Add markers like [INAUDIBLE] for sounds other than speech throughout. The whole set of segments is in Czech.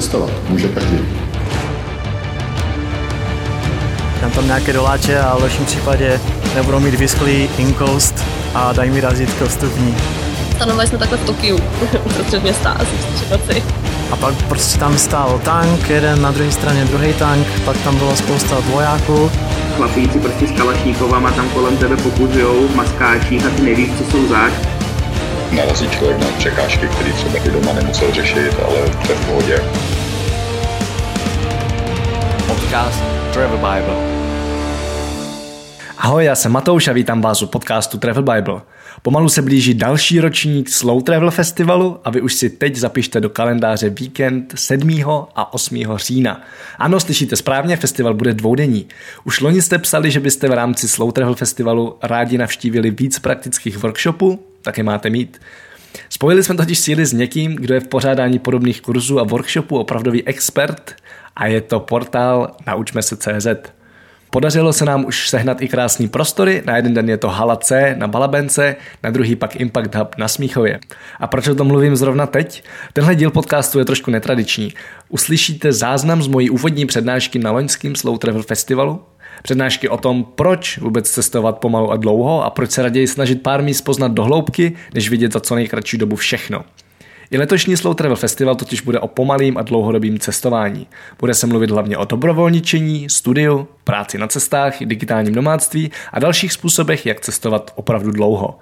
cestovat může každý. Dám tam nějaké doláče a v lepším případě nebudou mít vysklý inkoust a dají mi razítko vstupní. Stanovali jsme takhle v Tokiu, [LAUGHS] uprostřed města, asi v noci. A pak prostě tam stál tank, jeden na druhé straně druhý tank, pak tam bylo spousta vojáků. Chlapíci prostě s kalašníkovama tam kolem tebe pokuzujou v maskáčích a ty nevíš, co jsou zač. Narazí člověk na překážky, které třeba i doma nemusel řešit, ale to je v pohodě. Podcast Travel Bible. Ahoj, já jsem Matouš a vítám vás u podcastu Travel Bible. Pomalu se blíží další ročník Slow Travel Festivalu a vy už si teď zapište do kalendáře víkend 7. a 8. října. Ano, slyšíte správně, festival bude dvoudenní. Už loni jste psali, že byste v rámci Slow Travel Festivalu rádi navštívili víc praktických workshopů, tak je máte mít. Spojili jsme totiž síly s někým, kdo je v pořádání podobných kurzů a workshopů opravdový expert a je to portál Naučme se CZ. Podařilo se nám už sehnat i krásný prostory, na jeden den je to Hala C na Balabence, na druhý pak Impact Hub na Smíchově. A proč o tom mluvím zrovna teď? Tenhle díl podcastu je trošku netradiční. Uslyšíte záznam z mojí úvodní přednášky na loňském Slow Travel Festivalu, Přednášky o tom, proč vůbec cestovat pomalu a dlouho a proč se raději snažit pár míst poznat do hloubky, než vidět za co nejkratší dobu všechno. I letošní Slow Travel Festival totiž bude o pomalým a dlouhodobým cestování. Bude se mluvit hlavně o dobrovolničení, studiu, práci na cestách, digitálním nomádství a dalších způsobech, jak cestovat opravdu dlouho.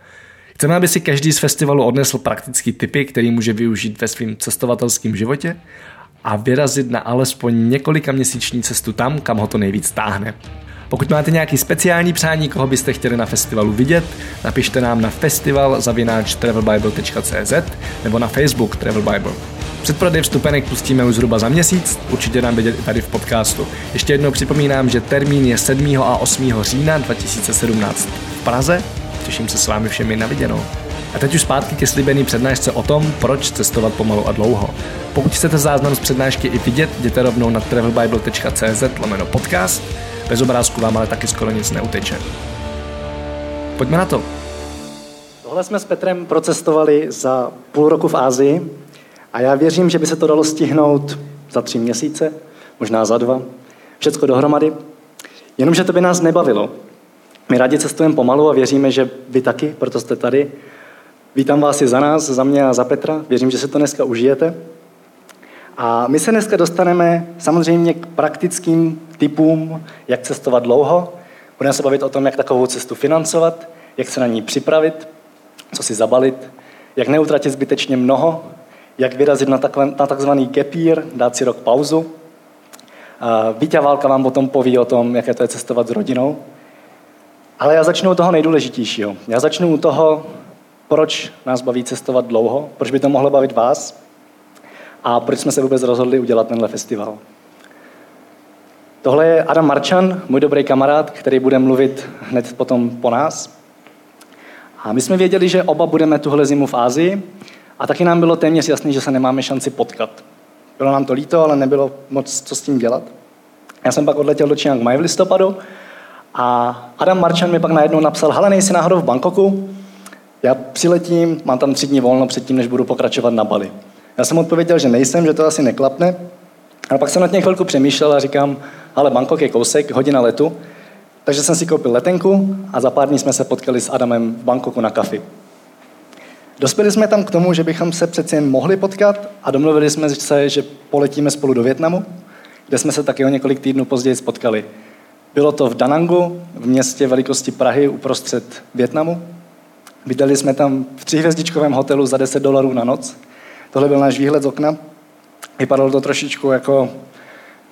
Chceme, aby si každý z festivalu odnesl praktický typy, který může využít ve svém cestovatelském životě a vyrazit na alespoň několika měsíční cestu tam, kam ho to nejvíc táhne. Pokud máte nějaký speciální přání, koho byste chtěli na festivalu vidět, napište nám na festival travelbible.cz nebo na Facebook Travel Bible. Předprodej vstupenek pustíme už zhruba za měsíc, určitě nám vidět i tady v podcastu. Ještě jednou připomínám, že termín je 7. a 8. října 2017 v Praze. Těším se s vámi všemi na viděnou. A teď už zpátky ke slíbený přednášce o tom, proč cestovat pomalu a dlouho. Pokud chcete záznam z přednášky i vidět, jděte rovnou na travelbible.cz lomeno podcast bez obrázku vám ale taky skoro nic neuteče. Pojďme na to. Tohle jsme s Petrem procestovali za půl roku v Ázii a já věřím, že by se to dalo stihnout za tři měsíce, možná za dva, všecko dohromady. Jenomže to by nás nebavilo. My rádi cestujeme pomalu a věříme, že vy taky, proto jste tady. Vítám vás i za nás, za mě a za Petra. Věřím, že se to dneska užijete. A my se dneska dostaneme samozřejmě k praktickým typům, jak cestovat dlouho. Budeme se bavit o tom, jak takovou cestu financovat, jak se na ní připravit, co si zabalit, jak neutratit zbytečně mnoho, jak vyrazit na, na takzvaný year, dát si rok pauzu. Vítě Válka vám potom poví o tom, jaké to je cestovat s rodinou. Ale já začnu u toho nejdůležitějšího. Já začnu u toho, proč nás baví cestovat dlouho, proč by to mohlo bavit vás a proč jsme se vůbec rozhodli udělat tenhle festival. Tohle je Adam Marčan, můj dobrý kamarád, který bude mluvit hned potom po nás. A my jsme věděli, že oba budeme tuhle zimu v Ázii a taky nám bylo téměř jasný, že se nemáme šanci potkat. Bylo nám to líto, ale nebylo moc co s tím dělat. Já jsem pak odletěl do Chiang Mai v listopadu a Adam Marčan mi pak najednou napsal, hele, nejsi náhodou v Bangkoku? Já přiletím, mám tam tři dní volno předtím, než budu pokračovat na Bali. Já jsem odpověděl, že nejsem, že to asi neklapne. A pak jsem na něj chvilku přemýšlel a říkám, ale Bangkok je kousek, hodina letu. Takže jsem si koupil letenku a za pár dní jsme se potkali s Adamem v Bangkoku na kafi. Dospěli jsme tam k tomu, že bychom se přeci jen mohli potkat a domluvili jsme se, že poletíme spolu do Větnamu, kde jsme se taky o několik týdnů později spotkali. Bylo to v Danangu, v městě velikosti Prahy uprostřed Větnamu. Bydleli jsme tam v tříhvězdičkovém hotelu za 10 dolarů na noc. Tohle byl náš výhled z okna. Vypadalo to trošičku jako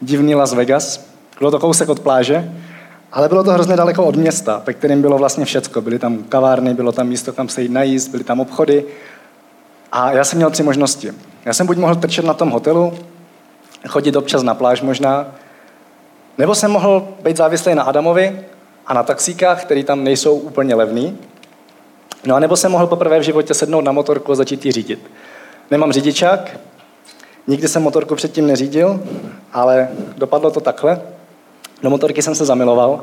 divný Las Vegas. Bylo to kousek od pláže, ale bylo to hrozně daleko od města, ve kterém bylo vlastně všecko. Byly tam kavárny, bylo tam místo, kam se jít najíst, byly tam obchody. A já jsem měl tři možnosti. Já jsem buď mohl trčet na tom hotelu, chodit občas na pláž možná, nebo jsem mohl být závislý na Adamovi a na taxíkách, který tam nejsou úplně levný. No a nebo jsem mohl poprvé v životě sednout na motorku a začít ji řídit. Nemám řidičák, nikdy jsem motorku předtím neřídil, ale dopadlo to takhle. Do motorky jsem se zamiloval.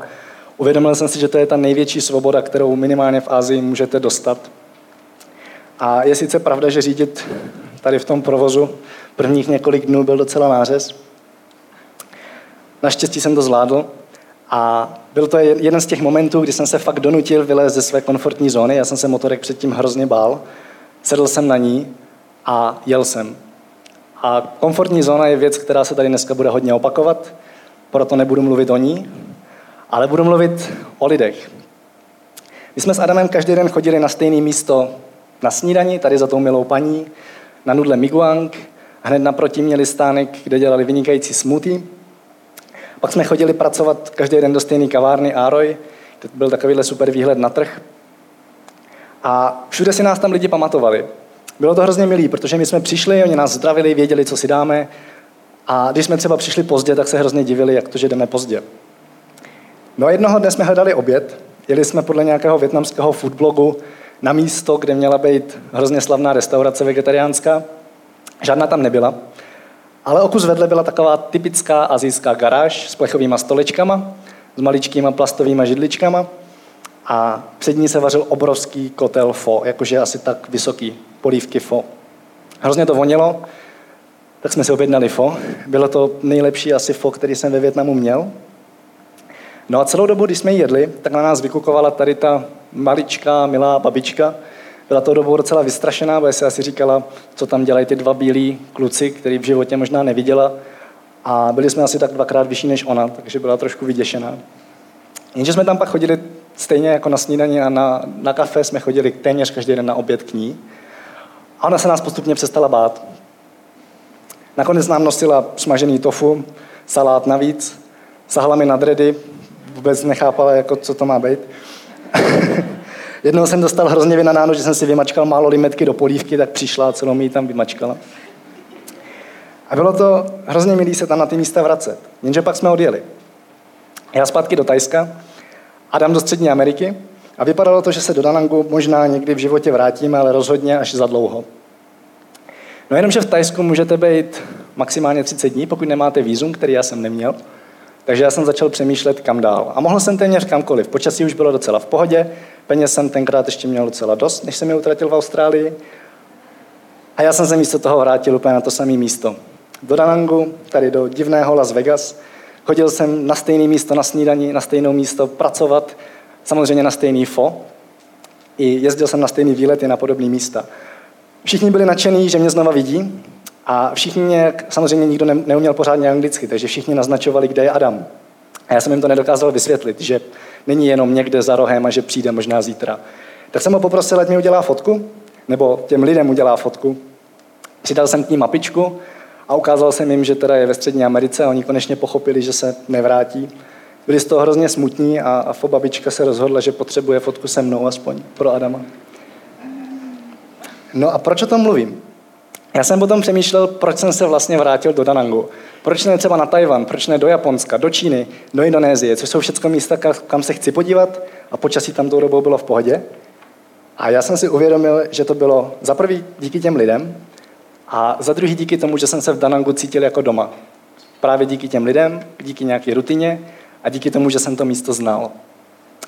Uvědomil jsem si, že to je ta největší svoboda, kterou minimálně v Ázii můžete dostat. A je sice pravda, že řídit tady v tom provozu. Prvních několik dnů byl docela nářez. Naštěstí jsem to zvládl. A byl to jeden z těch momentů, kdy jsem se fakt donutil vylézt ze své komfortní zóny. Já jsem se motorek předtím hrozně bál. Sedl jsem na ní a jel jsem. A komfortní zóna je věc, která se tady dneska bude hodně opakovat, proto nebudu mluvit o ní, ale budu mluvit o lidech. My jsme s Adamem každý den chodili na stejné místo na snídani, tady za tou milou paní, na nudle Miguang. Hned naproti měli stánek, kde dělali vynikající smoothie. Pak jsme chodili pracovat každý den do stejné kavárny Aroy, to byl takovýhle super výhled na trh. A všude si nás tam lidi pamatovali. Bylo to hrozně milý, protože my jsme přišli, oni nás zdravili, věděli, co si dáme. A když jsme třeba přišli pozdě, tak se hrozně divili, jak to, že jdeme pozdě. No a jednoho dne jsme hledali oběd. Jeli jsme podle nějakého větnamského foodblogu na místo, kde měla být hrozně slavná restaurace vegetariánská. Žádná tam nebyla. Ale o kus vedle byla taková typická azijská garáž s plechovými stoličkama, s maličkýma plastovými židličkama a před ní se vařil obrovský kotel fo, jakože asi tak vysoký, polívky fo. Hrozně to vonilo, tak jsme si objednali fo. Bylo to nejlepší asi fo, který jsem ve Větnamu měl. No a celou dobu, když jsme ji jedli, tak na nás vykukovala tady ta maličká, milá babička. Byla to dobu docela vystrašená, bo si asi říkala, co tam dělají ty dva bílí kluci, který v životě možná neviděla. A byli jsme asi tak dvakrát vyšší než ona, takže byla trošku vyděšená. Jenže jsme tam pak chodili stejně jako na snídaní a na, na kafe jsme chodili téměř každý den na oběd k ní. A ona se nás postupně přestala bát. Nakonec nám nosila smažený tofu, salát navíc, sahla mi na dredy, vůbec nechápala, jako, co to má být. [LAUGHS] Jednou jsem dostal hrozně vynanáno, že jsem si vymačkal málo limetky do polívky, tak přišla a celou mi tam vymačkala. A bylo to hrozně milé se tam na ty místa vracet. Jenže pak jsme odjeli. Já zpátky do Tajska, Adam do Střední Ameriky a vypadalo to, že se do Danangu možná někdy v životě vrátíme, ale rozhodně až za dlouho. No jenomže v Tajsku můžete být maximálně 30 dní, pokud nemáte výzum, který já jsem neměl. Takže já jsem začal přemýšlet, kam dál. A mohl jsem téměř kamkoliv. Počasí už bylo docela v pohodě, peněz jsem tenkrát ještě měl docela dost, než jsem je utratil v Austrálii. A já jsem se místo toho vrátil úplně na to samé místo. Do Danangu, tady do divného Las Vegas. Chodil jsem na stejné místo na snídaní, na stejné místo pracovat, samozřejmě na stejný fo. I jezdil jsem na stejný výlety na podobné místa. Všichni byli nadšení, že mě znova vidí, a všichni mě, samozřejmě nikdo ne, neuměl pořádně anglicky, takže všichni naznačovali, kde je Adam. A já jsem jim to nedokázal vysvětlit, že není jenom někde za rohem a že přijde možná zítra. Tak jsem ho poprosil, ať mi udělá fotku, nebo těm lidem udělá fotku. Přidal jsem k ní mapičku a ukázal jsem jim, že teda je ve Střední Americe a oni konečně pochopili, že se nevrátí. Byli z toho hrozně smutní a, a babička se rozhodla, že potřebuje fotku se mnou aspoň pro Adama. No a proč o tom mluvím? Já jsem potom přemýšlel, proč jsem se vlastně vrátil do Danangu. Proč ne třeba na Tajvan, proč ne do Japonska, do Číny, do Indonésie, což jsou všechno místa, kam se chci podívat a počasí tam tou dobou bylo v pohodě. A já jsem si uvědomil, že to bylo za prvý díky těm lidem a za druhý díky tomu, že jsem se v Danangu cítil jako doma. Právě díky těm lidem, díky nějaké rutině a díky tomu, že jsem to místo znal.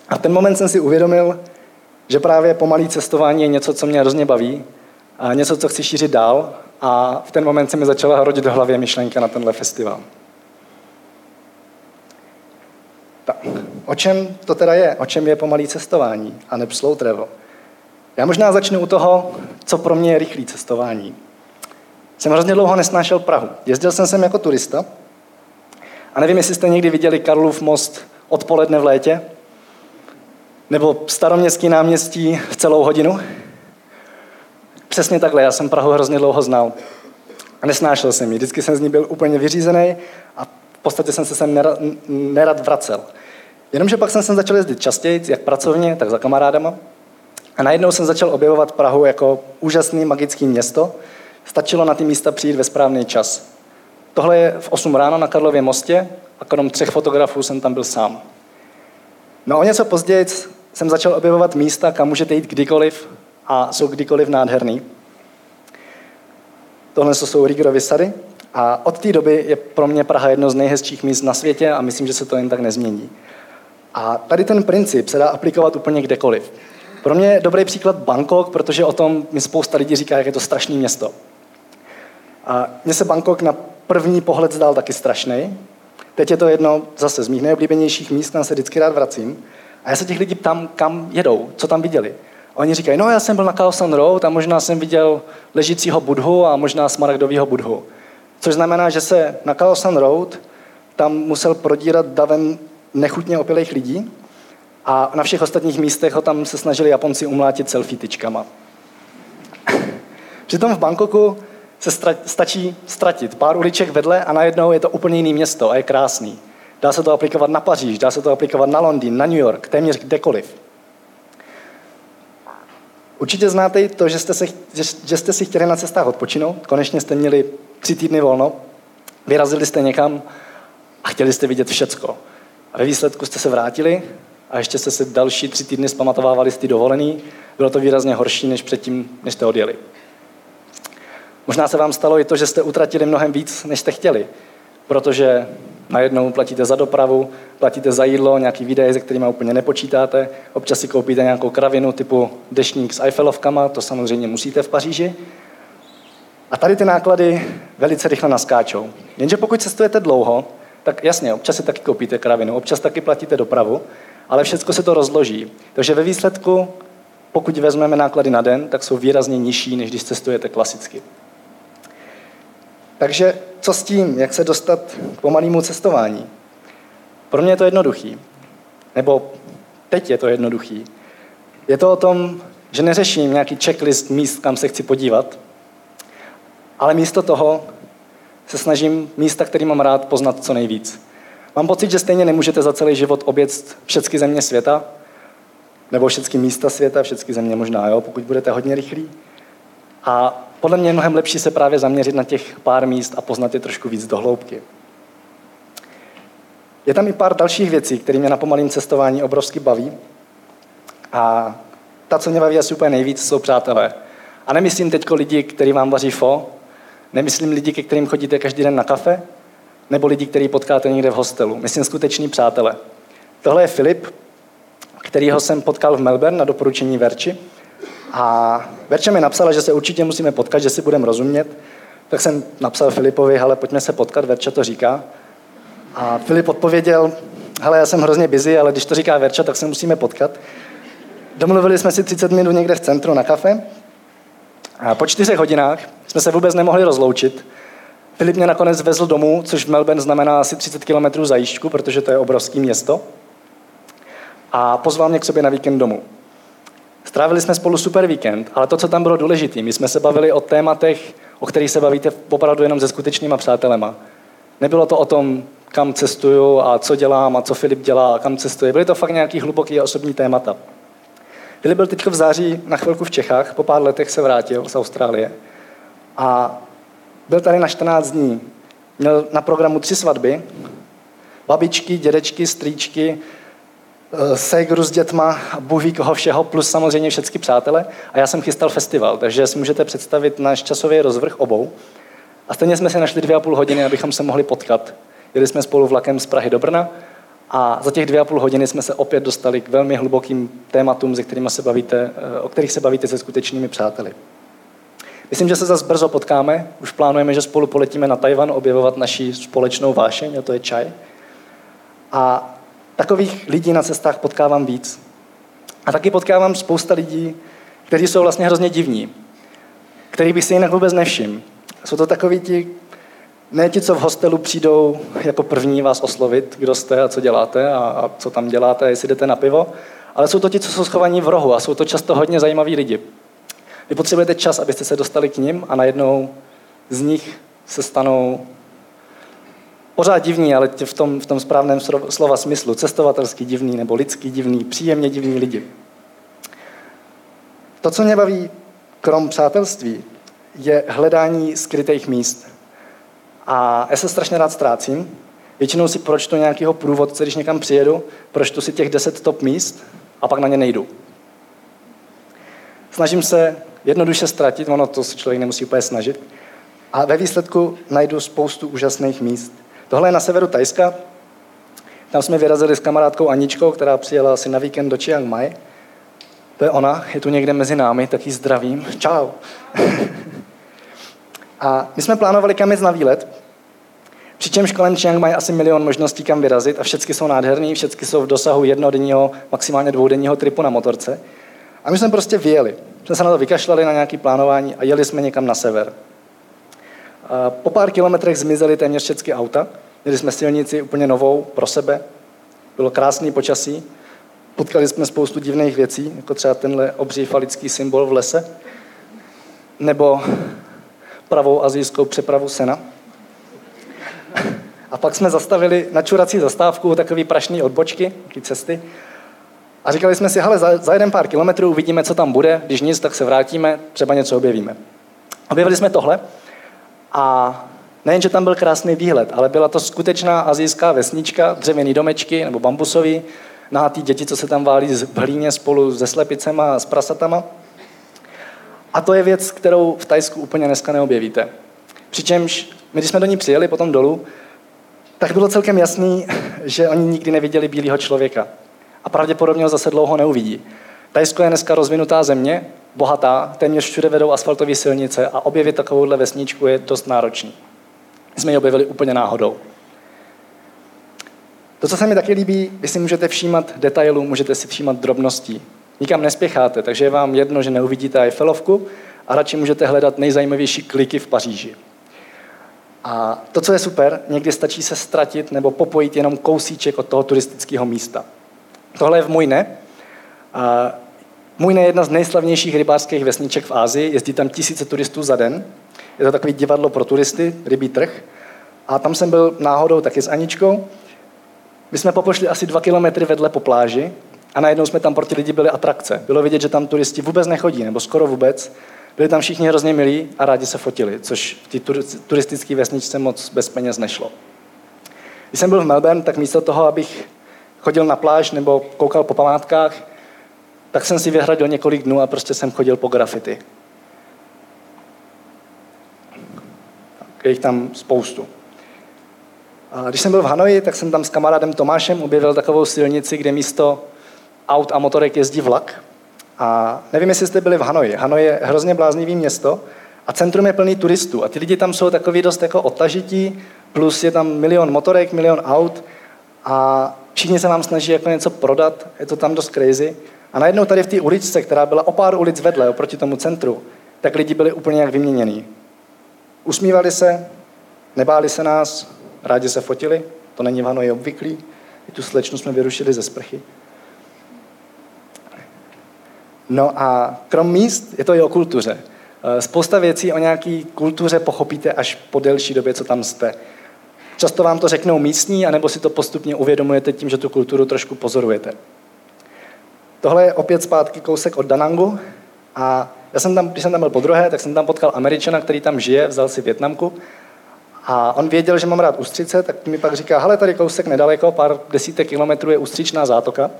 A v ten moment jsem si uvědomil, že právě pomalý cestování je něco, co mě hrozně baví a něco, co chci šířit dál a v ten moment se mi začala rodit do hlavě myšlenka na tenhle festival. Tak, o čem to teda je? O čem je pomalý cestování a ne slow travel? Já možná začnu u toho, co pro mě je rychlý cestování. Jsem hrozně dlouho nesnášel Prahu. Jezdil jsem sem jako turista a nevím, jestli jste někdy viděli Karlův most odpoledne v létě, nebo staroměstský náměstí v celou hodinu. Přesně takhle, já jsem Prahu hrozně dlouho znal. A nesnášel jsem ji. Vždycky jsem z ní byl úplně vyřízený a v podstatě jsem se sem nerad, nerad vracel. Jenomže pak jsem sem začal jezdit častěji, jak pracovně, tak za kamarádama. A najednou jsem začal objevovat Prahu jako úžasný magický město. Stačilo na ty místa přijít ve správný čas. Tohle je v 8 ráno na Karlově mostě a krom třech fotografů jsem tam byl sám. No o něco později jsem začal objevovat místa, kam můžete jít kdykoliv a jsou kdykoliv nádherný. Tohle jsou Rigerovy sady a od té doby je pro mě Praha jedno z nejhezčích míst na světě a myslím, že se to jen tak nezmění. A tady ten princip se dá aplikovat úplně kdekoliv. Pro mě je dobrý příklad Bangkok, protože o tom mi spousta lidí říká, jak je to strašné město. A mně se Bangkok na první pohled zdál taky strašný. Teď je to jedno zase z mých nejoblíbenějších míst, kam se vždycky rád vracím. A já se těch lidí ptám, kam jedou, co tam viděli. A oni říkají, no já jsem byl na Carlson Road a možná jsem viděl ležícího budhu a možná smaragdového budhu. Což znamená, že se na Carlson Road tam musel prodírat davem nechutně opilých lidí a na všech ostatních místech ho tam se snažili Japonci umlátit selfie tyčkama. [LAUGHS] Přitom v Bangkoku se stra- stačí ztratit pár uliček vedle a najednou je to úplně jiný město a je krásný. Dá se to aplikovat na Paříž, dá se to aplikovat na Londýn, na New York, téměř kdekoliv. Určitě znáte i to, že jste, se, že, že jste si chtěli na cestách odpočinout, konečně jste měli tři týdny volno, vyrazili jste někam a chtěli jste vidět všecko. A ve výsledku jste se vrátili a ještě jste se další tři týdny zpamatovávali z ty dovolený. Bylo to výrazně horší, než předtím, než jste odjeli. Možná se vám stalo i to, že jste utratili mnohem víc, než jste chtěli, protože najednou platíte za dopravu, platíte za jídlo, nějaký výdaje, se kterými úplně nepočítáte, občas si koupíte nějakou kravinu typu dešník s Eiffelovkama, to samozřejmě musíte v Paříži. A tady ty náklady velice rychle naskáčou. Jenže pokud cestujete dlouho, tak jasně, občas si taky koupíte kravinu, občas taky platíte dopravu, ale všechno se to rozloží. Takže ve výsledku, pokud vezmeme náklady na den, tak jsou výrazně nižší, než když cestujete klasicky. Takže co s tím, jak se dostat k pomalému cestování? Pro mě je to jednoduchý. Nebo teď je to jednoduchý. Je to o tom, že neřeším nějaký checklist míst, kam se chci podívat, ale místo toho se snažím místa, který mám rád, poznat co nejvíc. Mám pocit, že stejně nemůžete za celý život obět všechny země světa, nebo všechny místa světa, všechny země možná, jo, pokud budete hodně rychlí. A podle mě je mnohem lepší se právě zaměřit na těch pár míst a poznat je trošku víc do hloubky. Je tam i pár dalších věcí, které mě na pomalém cestování obrovsky baví. A ta, co mě baví asi úplně nejvíc, jsou přátelé. A nemyslím teď lidi, kteří vám vaří fo, nemyslím lidi, ke kterým chodíte každý den na kafe, nebo lidi, který potkáte někde v hostelu. Myslím skuteční přátelé. Tohle je Filip, kterýho jsem potkal v Melbourne na doporučení Verči. A Verča mi napsala, že se určitě musíme potkat, že si budeme rozumět. Tak jsem napsal Filipovi, hele, pojďme se potkat, Verča to říká. A Filip odpověděl, hele, já jsem hrozně busy, ale když to říká Verča, tak se musíme potkat. Domluvili jsme si 30 minut někde v centru na kafe. A po čtyřech hodinách jsme se vůbec nemohli rozloučit. Filip mě nakonec vezl domů, což v Melbourne znamená asi 30 km za jížďku, protože to je obrovský město. A pozval mě k sobě na víkend domů. Strávili jsme spolu super víkend, ale to, co tam bylo důležité, my jsme se bavili o tématech, o kterých se bavíte opravdu jenom se skutečnýma přátelema. Nebylo to o tom, kam cestuju a co dělám a co Filip dělá a kam cestuje. Byly to fakt nějaký hluboký osobní témata. Filip byl teď v září na chvilku v Čechách, po pár letech se vrátil z Austrálie a byl tady na 14 dní. Měl na programu tři svatby, babičky, dědečky, strýčky, Segru s dětma, Bůh ví koho všeho, plus samozřejmě všechny přátelé. A já jsem chystal festival, takže si můžete představit náš časový rozvrh obou. A stejně jsme si našli dvě a půl hodiny, abychom se mohli potkat. Jeli jsme spolu vlakem z Prahy do Brna a za těch dvě a půl hodiny jsme se opět dostali k velmi hlubokým tématům, se kterými se bavíte, eh, o kterých se bavíte se skutečnými přáteli. Myslím, že se zase brzo potkáme. Už plánujeme, že spolu poletíme na Tajvan objevovat naši společnou vášeň, a to je čaj. A Takových lidí na cestách potkávám víc. A taky potkávám spousta lidí, kteří jsou vlastně hrozně divní, který bych si jinak vůbec nevšiml. Jsou to takoví ti, ne ti, co v hostelu přijdou jako první vás oslovit, kdo jste a co děláte a, a co tam děláte, jestli jdete na pivo, ale jsou to ti, co jsou schovaní v rohu a jsou to často hodně zajímaví lidi. Vy potřebujete čas, abyste se dostali k ním a najednou z nich se stanou pořád divní, ale v tom, v tom správném slova smyslu. Cestovatelsky divný nebo lidský divný, příjemně divný lidi. To, co mě baví krom přátelství, je hledání skrytých míst. A já se strašně rád ztrácím. Většinou si pročtu nějakého průvodce, když někam přijedu, pročtu si těch deset top míst a pak na ně nejdu. Snažím se jednoduše ztratit, ono to se člověk nemusí úplně snažit, a ve výsledku najdu spoustu úžasných míst. Tohle je na severu Tajska. Tam jsme vyrazili s kamarádkou Aničkou, která přijela asi na víkend do Chiang Mai. To je ona, je tu někde mezi námi, tak ji zdravím. Čau. A my jsme plánovali kam jít na výlet, přičemž kolem Chiang mají asi milion možností, kam vyrazit a všechny jsou nádherný, všechny jsou v dosahu jednodenního, maximálně dvoudenního tripu na motorce. A my jsme prostě vyjeli. Jsme se na to vykašlali na nějaké plánování a jeli jsme někam na sever. A po pár kilometrech zmizely téměř všechny auta. Měli jsme silnici úplně novou pro sebe. Bylo krásný počasí. Potkali jsme spoustu divných věcí, jako třeba tenhle obří falický symbol v lese, nebo pravou azijskou přepravu sena. A pak jsme zastavili na čurací zastávku takový prašný odbočky, takové cesty. A říkali jsme si, hele, za, za jeden pár kilometrů uvidíme, co tam bude, když nic, tak se vrátíme, třeba něco objevíme. Objevili jsme tohle a nejen, že tam byl krásný výhled, ale byla to skutečná azijská vesnička, dřevěný domečky nebo bambusový, nahátý děti, co se tam válí v hlíně spolu se slepicema a s prasatama. A to je věc, kterou v Tajsku úplně dneska neobjevíte. Přičemž my, když jsme do ní přijeli potom dolů, tak bylo celkem jasný, [LAUGHS] že oni nikdy neviděli bílého člověka. A pravděpodobně ho zase dlouho neuvidí. Tajsko je dneska rozvinutá země, bohatá, téměř všude vedou asfaltové silnice a objevit takovouhle vesničku je dost náročný. Jsme ji objevili úplně náhodou. To, co se mi taky líbí, vy si můžete všímat detailů, můžete si všímat drobností. Nikam nespěcháte, takže je vám jedno, že neuvidíte Eiffelovku a radši můžete hledat nejzajímavější kliky v Paříži. A to, co je super, někdy stačí se ztratit nebo popojit jenom kousíček od toho turistického místa. Tohle je v Mujne. A Mujne je jedna z nejslavnějších rybářských vesniček v Ázii, jezdí tam tisíce turistů za den. Je to takový divadlo pro turisty, rybí trh. A tam jsem byl náhodou taky s Aničkou. My jsme popošli asi dva kilometry vedle po pláži a najednou jsme tam pro ty lidi byli atrakce. Bylo vidět, že tam turisti vůbec nechodí, nebo skoro vůbec. Byli tam všichni hrozně milí a rádi se fotili, což v té turistické vesničce moc bez peněz nešlo. Když jsem byl v Melbourne, tak místo toho, abych chodil na pláž nebo koukal po památkách, tak jsem si vyhradil několik dnů a prostě jsem chodil po grafity. Je jich tam spoustu. A když jsem byl v Hanoji, tak jsem tam s kamarádem Tomášem objevil takovou silnici, kde místo aut a motorek jezdí vlak. A nevím, jestli jste byli v Hanoji. Hanoj je hrozně bláznivý město a centrum je plný turistů. A ty lidi tam jsou takový dost jako otažití, plus je tam milion motorek, milion aut a všichni se vám snaží jako něco prodat, je to tam dost crazy. A najednou tady v té uličce, která byla o pár ulic vedle, oproti tomu centru, tak lidi byli úplně jak vyměnění. Usmívali se, nebáli se nás, rádi se fotili, to není v Hanoji obvyklý. I tu slečnu jsme vyrušili ze sprchy. No a krom míst je to i o kultuře. Eh, spousta věcí o nějaké kultuře pochopíte až po delší době, co tam jste. Často vám to řeknou místní, anebo si to postupně uvědomujete tím, že tu kulturu trošku pozorujete. Tohle je opět zpátky kousek od Danangu. A já jsem tam, když jsem tam byl po druhé, tak jsem tam potkal Američana, který tam žije, vzal si Větnamku. A on věděl, že mám rád ústřice, tak mi pak říká, hele, tady kousek nedaleko, pár desítek kilometrů je ústřičná zátoka.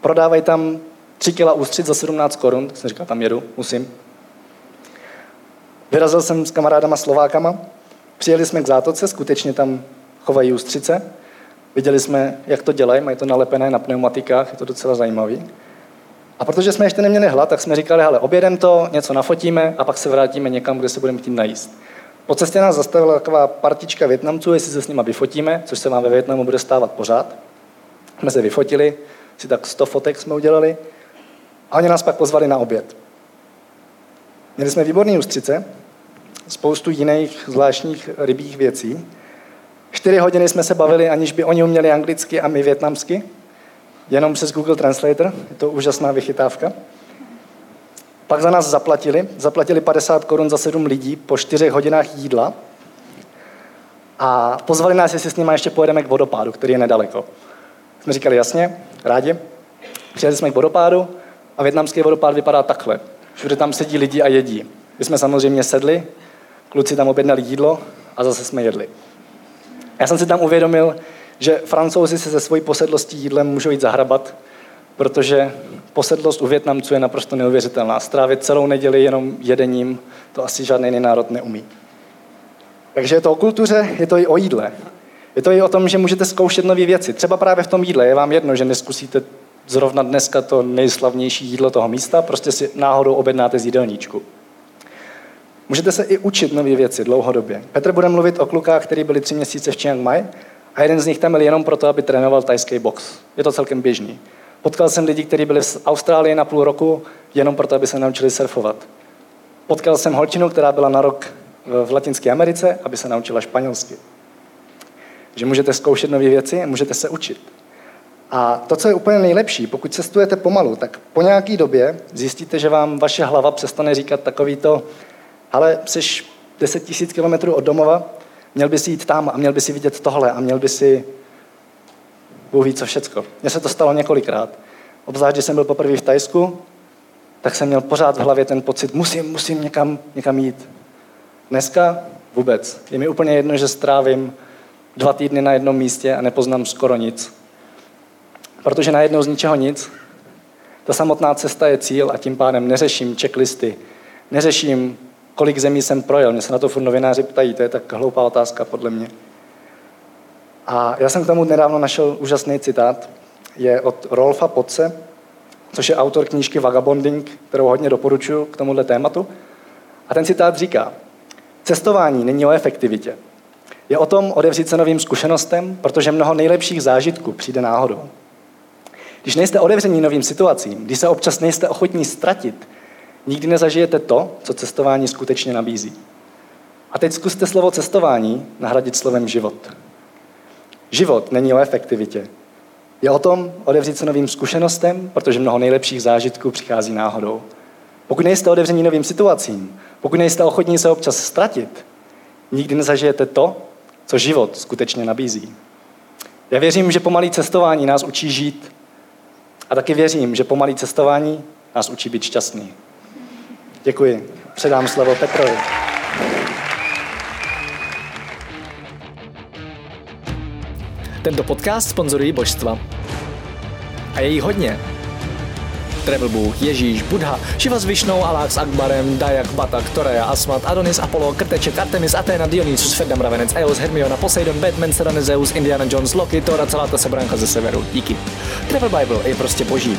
Prodávají tam 3 kila ústřic za 17 korun, tak jsem říkal, tam jedu, musím. Vyrazil jsem s kamarádama Slovákama, přijeli jsme k zátoce, skutečně tam chovají ústřice. Viděli jsme, jak to dělají, mají to nalepené na pneumatikách, je to docela zajímavý. A protože jsme ještě neměli hlad, tak jsme říkali, hele, objedem to, něco nafotíme a pak se vrátíme někam, kde se budeme tím najíst. Po cestě nás zastavila taková partička Větnamců, jestli se s nimi vyfotíme, což se vám ve Větnamu bude stávat pořád. Jsme se vyfotili, si tak 100 fotek jsme udělali a oni nás pak pozvali na oběd. Měli jsme výborný ústřice, spoustu jiných zvláštních rybích věcí. Čtyři hodiny jsme se bavili, aniž by oni uměli anglicky a my větnamsky, jenom přes Google Translator, je to úžasná vychytávka. Pak za nás zaplatili, zaplatili 50 korun za sedm lidí po čtyřech hodinách jídla a pozvali nás, jestli s nimi ještě pojedeme k vodopádu, který je nedaleko. Jsme říkali jasně, rádi. Přijeli jsme k vodopádu a větnamský vodopád vypadá takhle. Všude tam sedí lidi a jedí. My jsme samozřejmě sedli, kluci tam objednali jídlo a zase jsme jedli. Já jsem si tam uvědomil, že francouzi se ze svojí posedlostí jídlem můžou jít zahrabat, protože posedlost u Větnamců je naprosto neuvěřitelná. Strávit celou neděli jenom jedením, to asi žádný jiný národ neumí. Takže je to o kultuře, je to i o jídle. Je to i o tom, že můžete zkoušet nové věci. Třeba právě v tom jídle je vám jedno, že neskusíte zrovna dneska to nejslavnější jídlo toho místa, prostě si náhodou objednáte z jídelníčku. Můžete se i učit nové věci dlouhodobě. Petr bude mluvit o klukách, který byli tři měsíce v Chiang Mai a jeden z nich tam byl jenom proto, aby trénoval tajský box. Je to celkem běžný. Potkal jsem lidi, kteří byli v Austrálii na půl roku jenom proto, aby se naučili surfovat. Potkal jsem holčinu, která byla na rok v Latinské Americe, aby se naučila španělsky. Že můžete zkoušet nové věci, můžete se učit. A to, co je úplně nejlepší, pokud cestujete pomalu, tak po nějaké době zjistíte, že vám vaše hlava přestane říkat takový to, ale jsi 10 tisíc kilometrů od domova, měl by si jít tam a měl by si vidět tohle a měl by si Bůh ví co všecko. Mně se to stalo několikrát. Obzvlášť, když jsem byl poprvé v Tajsku, tak jsem měl pořád v hlavě ten pocit, musím, musím někam, někam jít. Dneska vůbec. Je mi úplně jedno, že strávím dva týdny na jednom místě a nepoznám skoro nic. Protože najednou z ničeho nic. Ta samotná cesta je cíl a tím pádem neřeším checklisty, neřeším, kolik zemí jsem projel. Mě se na to furt novináři ptají, to je tak hloupá otázka podle mě. A já jsem k tomu nedávno našel úžasný citát. Je od Rolfa Potce, což je autor knížky Vagabonding, kterou hodně doporučuji k tomuhle tématu. A ten citát říká, cestování není o efektivitě. Je o tom odevřít se novým zkušenostem, protože mnoho nejlepších zážitků přijde náhodou. Když nejste otevření novým situacím, když se občas nejste ochotní ztratit, nikdy nezažijete to, co cestování skutečně nabízí. A teď zkuste slovo cestování nahradit slovem život. Život není o efektivitě. Je o tom odevřít se novým zkušenostem, protože mnoho nejlepších zážitků přichází náhodou. Pokud nejste otevření novým situacím, pokud nejste ochotní se občas ztratit, nikdy nezažijete to, co život skutečně nabízí. Já věřím, že pomalý cestování nás učí žít. A taky věřím, že pomalý cestování nás učí být šťastný. Děkuji. Předám slovo Petrovi. Tento podcast sponzorují božstva. A je jí hodně. Travel Bůh, Ježíš, Buddha, Shiva s Višnou, Alák s Akbarem, Dayak, Batak, Torea, Asmat, Adonis, Apollo, Krteček, Artemis, Athena, Dionysus, Ferdam, Ravenec, Eos, Hermiona, Poseidon, Batman, Serena, Zeus, Indiana Jones, Loki, Thor celá ta sebranka ze severu. Díky. Travel Bible je prostě boží.